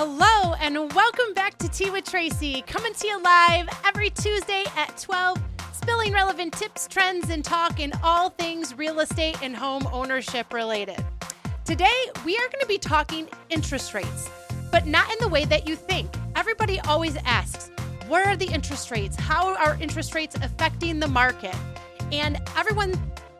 Hello, and welcome back to Tea with Tracy, coming to you live every Tuesday at 12, spilling relevant tips, trends, and talk in all things real estate and home ownership related. Today, we are going to be talking interest rates, but not in the way that you think. Everybody always asks, what are the interest rates? How are interest rates affecting the market? And everyone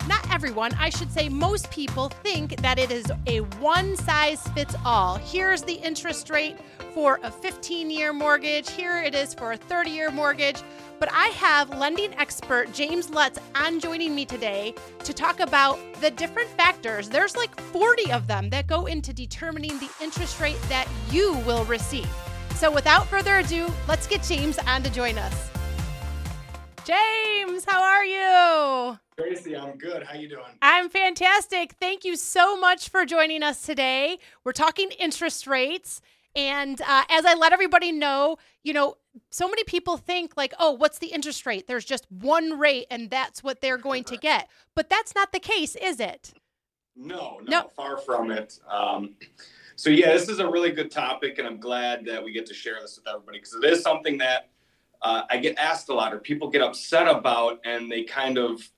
not everyone, I should say most people think that it is a one size fits all. Here's the interest rate for a 15 year mortgage, here it is for a 30 year mortgage. But I have lending expert James Lutz on joining me today to talk about the different factors. There's like 40 of them that go into determining the interest rate that you will receive. So without further ado, let's get James on to join us. James, how are you? Tracy, I'm good. How you doing? I'm fantastic. Thank you so much for joining us today. We're talking interest rates. And uh, as I let everybody know, you know, so many people think like, oh, what's the interest rate? There's just one rate and that's what they're going to get. But that's not the case, is it? No, no, no. far from it. Um, so, yeah, this is a really good topic, and I'm glad that we get to share this with everybody because it is something that uh, I get asked a lot, or people get upset about, and they kind of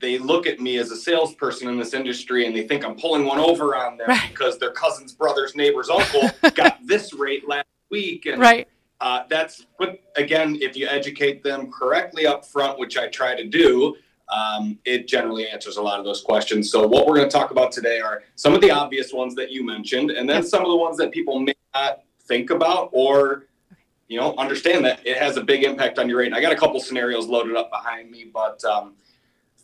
they look at me as a salesperson in this industry, and they think I'm pulling one over on them right. because their cousin's brother's neighbor's uncle got this rate last week, and right. Uh, that's but again, if you educate them correctly up front, which I try to do, um, it generally answers a lot of those questions. So what we're going to talk about today are some of the obvious ones that you mentioned, and then some of the ones that people may not think about or you know, understand that it has a big impact on your rate. And I got a couple scenarios loaded up behind me, but um,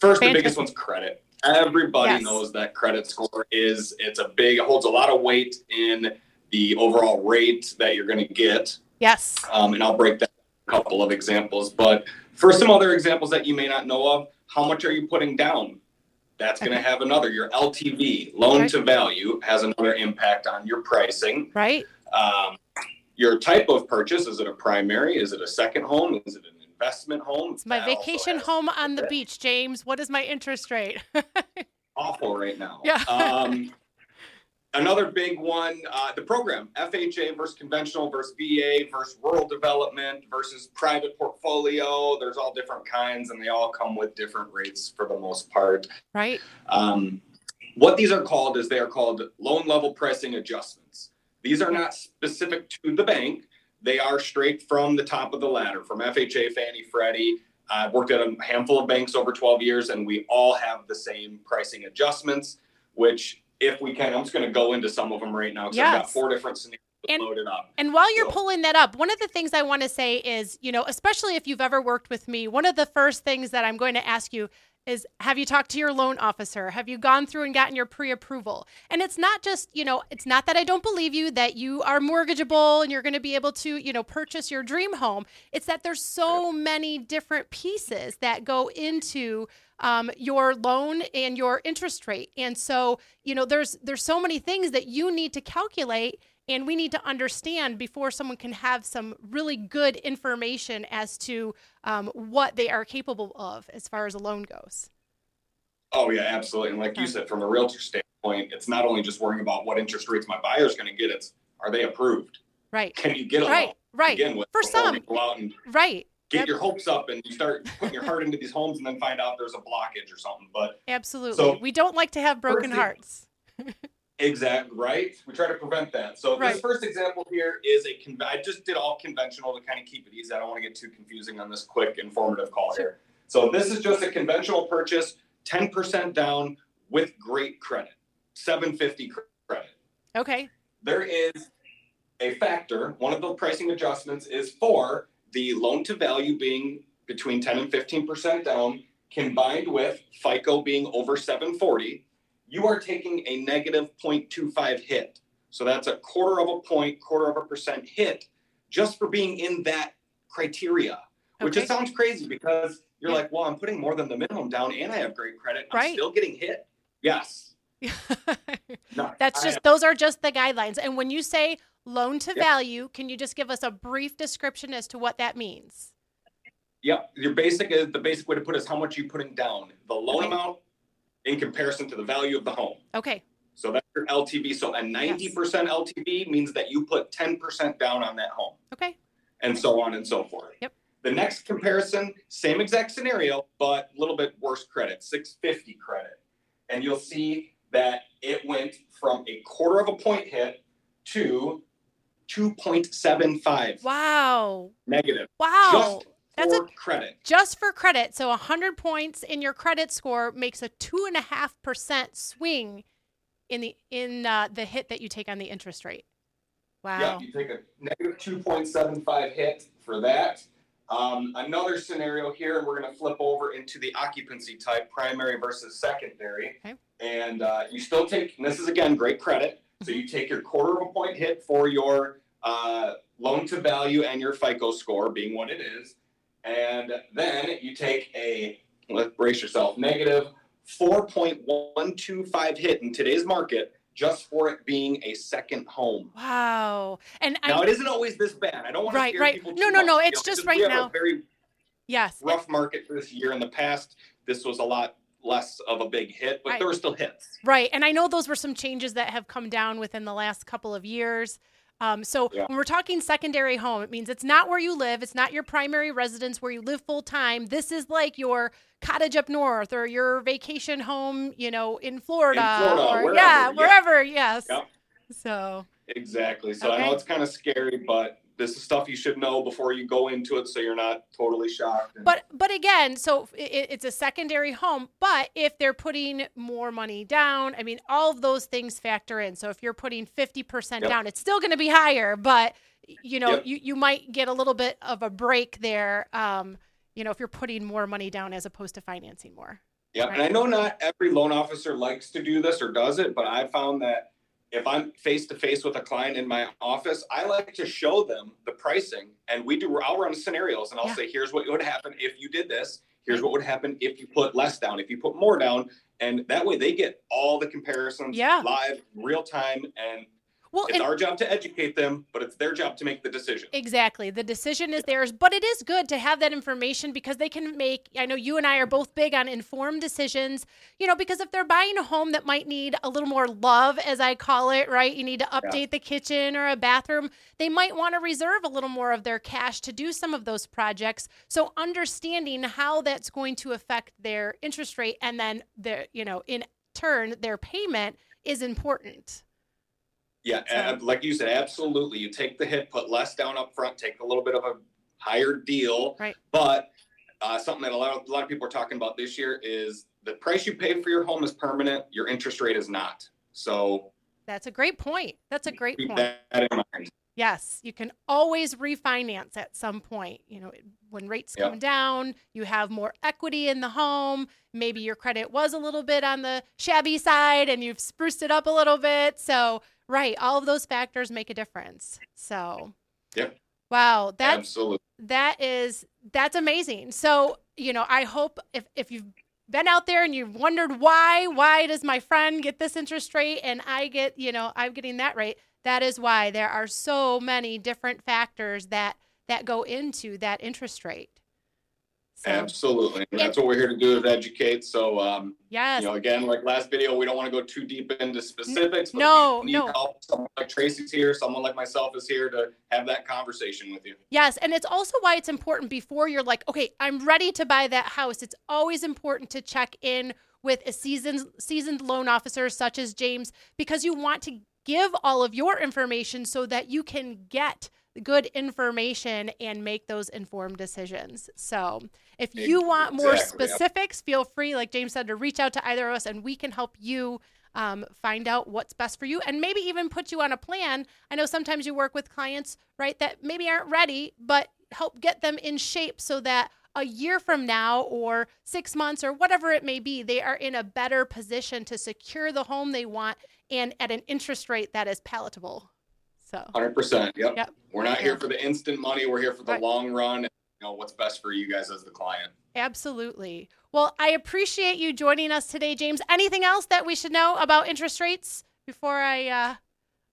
first, Fantastic. the biggest one's credit. Everybody yes. knows that credit score is it's a big it holds a lot of weight in the overall rate that you're going to get. Yes. Um, and I'll break that a couple of examples, but for some other examples that you may not know of, how much are you putting down? That's going to have another. Your LTV, loan right. to value, has another impact on your pricing. Right. Um, your type of purchase is it a primary is it a second home is it an investment home. It's my vacation home on the beach james. What is my interest rate? Awful right now. Yeah. Um, another big one uh, the program fha versus conventional versus va versus rural development versus private portfolio. There's all different kinds and they all come with different rates for the most part. Right. Um, what these are called is they are called loan level pricing adjustments. These are not specific to the bank. They are straight from the top of the ladder, from FHA, Fannie, Freddie. I've worked at a handful of banks over 12 years, and we all have the same pricing adjustments, which, if we can, I'm just going to go into some of them right now because yes. I've got four different scenarios and, loaded up. And while you're so. pulling that up, one of the things I want to say is, you know, especially if you've ever worked with me, one of the first things that I'm going to ask you is have you talked to your loan officer? Have you gone through and gotten your pre approval? And it's not just, you know, it's not that I don't believe you that you are mortgageable and you're going to be able to, you know, purchase your dream home. It's that there's so many different pieces that go into um, your loan and your interest rate. And so, you know, there's there's so many things that you need to calculate and we need to understand before someone can have some really good information as to um, what they are capable of as far as a loan goes. Oh yeah, absolutely. And like you said, from a realtor standpoint, it's not only just worrying about what interest rates my buyer is going to get; it's are they approved? Right. Can you get a right? Loan right. Begin with for some. Go out and right. Get yep. your hopes up, and you start putting your heart into these homes, and then find out there's a blockage or something. But absolutely, so, we don't like to have broken hearts. Exactly right. We try to prevent that. So right. this first example here is a. Con- I just did all conventional to kind of keep it easy. I don't want to get too confusing on this quick informative call here. So this is just a conventional purchase, ten percent down with great credit, seven fifty credit. Okay. There is a factor. One of the pricing adjustments is for the loan to value being between ten and fifteen percent down, combined with FICO being over seven forty you are taking a negative 0.25 hit. So that's a quarter of a point, quarter of a percent hit just for being in that criteria, which okay. sounds crazy because you're yeah. like, well, I'm putting more than the minimum down and I have great credit. I'm right. still getting hit. Yes. no, that's just, those are just the guidelines. And when you say loan to yeah. value, can you just give us a brief description as to what that means? Yep. Your basic is the basic way to put it is how much you putting down. The loan okay. amount in comparison to the value of the home. Okay. So that's your LTV. So a 90% LTV means that you put 10% down on that home. Okay. And so on and so forth. Yep. The next comparison, same exact scenario, but a little bit worse credit, 650 credit. And you'll see that it went from a quarter of a point hit to 2.75 Wow. negative. Wow. Just That's for a credit. just for credit. So 100 points in your credit score makes a two and a half percent swing in the in uh, the hit that you take on the interest rate. Wow. Yeah, you take a negative 2.75 hit for that. Um, another scenario here, and we're going to flip over into the occupancy type, primary versus secondary. Okay. And uh, you still take, and this is again great credit. So you take your quarter of a point hit for your uh, loan to value and your FICO score being what it is. And then you take a, let's brace yourself, negative 4.125 hit in today's market just for it being a second home. Wow. And Now I it isn't always this bad. I don't want Right, to scare right. people. No, no, much, no, you it's know, just right we have now. A very yes. rough market for this year. In the past, this was a lot less of a big hit, but Right. there were still hits. Right. And I know those were some changes that have come down within the last couple of years. Um, so Yeah. when we're talking secondary home, it means it's not where you live. It's not your primary residence where you live full time. This is like your cottage up north or your vacation home, you know, in Florida. in Florida, or wherever, yeah, yeah. wherever. Yes. Yep. So Exactly. So I know it's kind of scary, but this is stuff you should know before you go into it, so you're not totally shocked. But but again, so it, it's a secondary home. But if they're putting more money down, I mean, all of those things factor in. So if you're putting fifty percent Yep. down, it's still going to be higher. But you know, Yep. you you might get a little bit of a break there. Um, you know, if you're putting more money down as opposed to financing more. Yeah, and I know not every loan officer likes to do this or does it, but I found that if I'm face to face with a client in my office, I like to show them the pricing, and we do. I'll run scenarios, and I'll Yeah. say, "Here's what would happen if you did this. Here's what would happen if you put less down. If you put more down." And that way, they get all the comparisons Yeah. live, real time, and Well, it's our job to educate them, but it's their job to make the decision. Exactly. The decision is theirs, but it is good to have that information because they can make, I know you and I are both big on informed decisions, you know, because if they're buying a home that might need a little more love, as I call it, right? You need to update the kitchen or a bathroom, they might want to reserve a little more of their cash to do some of those projects. So understanding how that's going to affect their interest rate and then their, you know, in turn, their payment is important. Yeah, ab- like you said, absolutely. You take the hit, put less down up front, take a little bit of a higher deal. Right. But uh, something that a lot, of, a lot of people are talking about this year is the price you pay for your home is permanent. Your interest rate is not. So That's a great point. That's a great point. that in mind. Yes, you can always refinance at some point. You know, when rates Yep. come down, you have more equity in the home. Maybe your credit was a little bit on the shabby side and you've spruced it up a little bit. So, right, all of those factors make a difference. So, Yep. Wow, that's Absolutely. that is that's amazing. So, you know, I hope if if you've been out there and you've wondered why, why does my friend get this interest rate and I get, you know, I'm getting that rate, that is why there are so many different factors that that go into that interest rate. So, Absolutely. And that's what we're here to do is educate. So, um, yes. you know, again, like last video, we don't want to go too deep into specifics. But no, no. help, someone like Tracy's here, someone like myself is here to have that conversation with you. Yes, and it's also why it's important before you're like, okay, I'm ready to buy that house. It's always important to check in with a seasoned seasoned loan officer such as James because you want to give all of your information so that you can get good information and make those informed decisions. So, if you want more Exactly, specifics, feel free like James said to reach out to either of us and we can help you um, find out what's best for you and maybe even put you on a plan. I know sometimes you work with clients, right, that maybe aren't ready, but help get them in shape so that a year from now or six months or whatever it may be, they are in a better position to secure the home they want and at an interest rate that is palatable. So, Hundred percent. Yep. Yep. We're not Yeah. here for the instant money. We're here for the Right. long run. And, you know what's best for you guys as the client. absolutely. Well, I appreciate you joining us today, James. Anything else that we should know about interest rates before I uh,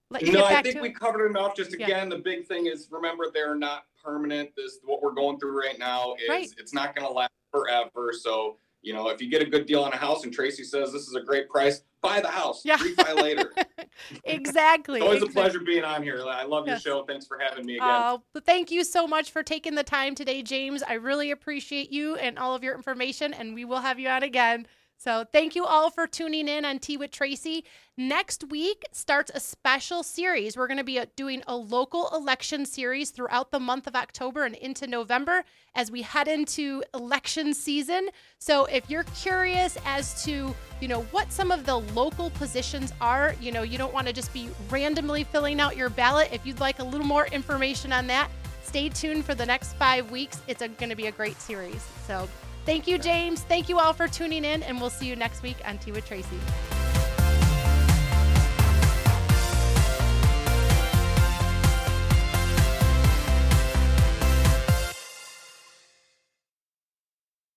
let you No, I think we it? covered enough. Just Yeah. again, the big thing is remember they're not permanent. This what we're going through right now is Right. it's not going to last forever. So you know, if you get a good deal on a house and Tracy says this is a great price, buy the house. Yeah. Refi later. exactly. It's always exactly. a pleasure being on here. I love your Yes. show. Thanks for having me again. Oh, but thank you so much for taking the time today, James. I really appreciate you and all of your information, and we will have you on again. So, thank you all for tuning in on Tea with Tracy. Next week starts a special series. We're going to be uh, doing a local election series throughout the month of October and into November as we head into election season. So, if you're curious as to, you know, what some of the local positions are, you know, you don't want to just be randomly filling out your ballot. If you'd like a little more information on that, stay tuned for the next five weeks. It's going to be a great series. So, thank you, James. Thank you all for tuning in, and we'll see you next week on Tea with Tracy.